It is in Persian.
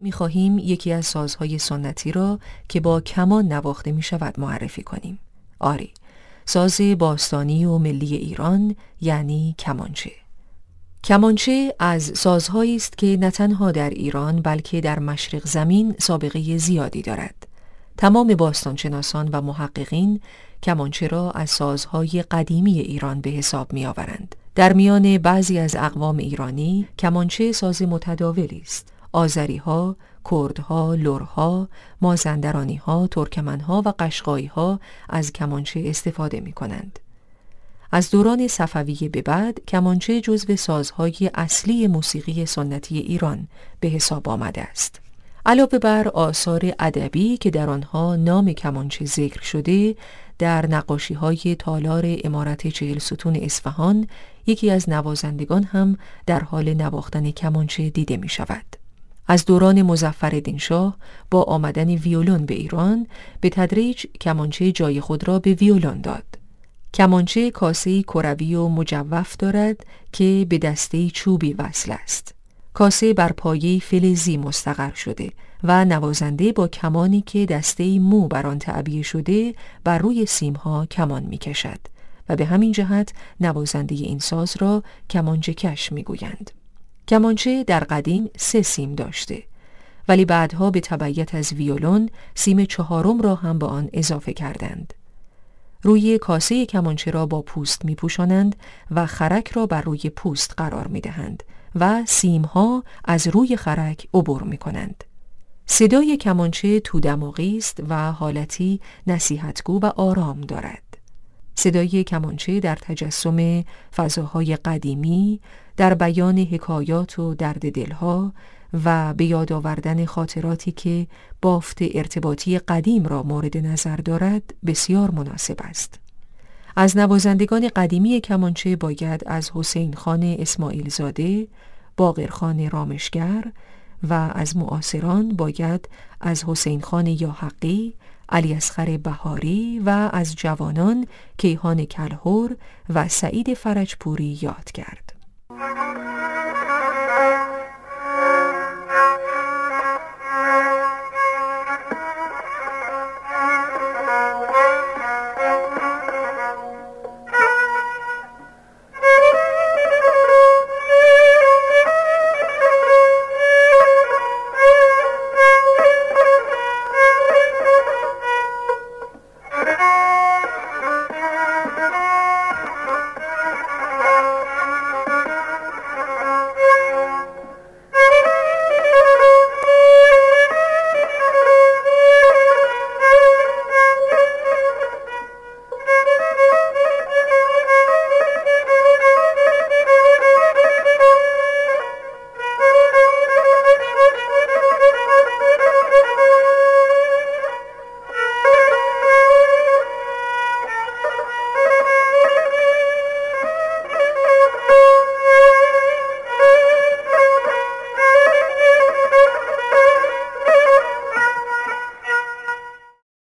می‌خواهیم یکی از سازهای سنتی را که با کمان نواخته می شود معرفی کنیم. آری، ساز باستانی و ملی ایران یعنی کمانچه. کمانچه از سازهایی است که نه تنها در ایران بلکه در مشرق زمین سابقه زیادی دارد. تمام باستانشناسان و محققین کمانچه را از سازهای قدیمی ایران به حساب می آورند. در میان بعضی از اقوام ایرانی کمانچه ساز متداولی است. آزری ها، کردها، لورها، مازندرانی ها، ترکمن ها و قشقایی ها از کمانچه استفاده می کنند. از دوران صفویه به بعد کمانچه جزو سازهای اصلی موسیقی سنتی ایران به حساب آمده است. علاوه بر آثار ادبی که در آنها نام کمانچه ذکر شده در نقاشی های تالار امارت چهل ستون اصفهان یکی از نوازندگان هم در حال نواختن کمانچه دیده می شود. از دوران مزفر شاه با آمدن ویولون به ایران به تدریج کمانچه جای خود را به ویولون داد. کمانچه کاسه کروی و مجوف دارد که به دسته چوبی وصل است. کاسه بر پایه فلزی مستقر شده و نوازنده با کمانی که دسته مو بر آن تعبیه شده بر روی سیمها کمان می کشد و به همین جهت نوازنده این ساز را کمانچه کش می گویند. کمانچه در قدیم سه سیم داشته ولی بعدها به تبعیت از ویولون سیم چهارم را هم به آن اضافه کردند. روی کاسه کمانچه را با پوست می پوشانند و خرک را بر روی پوست قرار می دهند و سیمها از روی خرک عبور می کنند. صدای کمانچه تو دماغی است و حالتی نصیحتگو و آرام دارد. صدای کمانچه در تجسم فضاهای قدیمی، در بیان حکایات و درد دلها و به یاد آوردن خاطراتی که بافت ارتباطی قدیم را مورد نظر دارد بسیار مناسب است. از نوازندگان قدیمی کمانچه باید از حسین خان اسماعیل زاده، باقر خان رامشگر و از معاصران باید از حسین خان یاحقی، علی اصغر بهاری و از جوانان کیهان کلهور و سعید فرجپوری یاد کرد.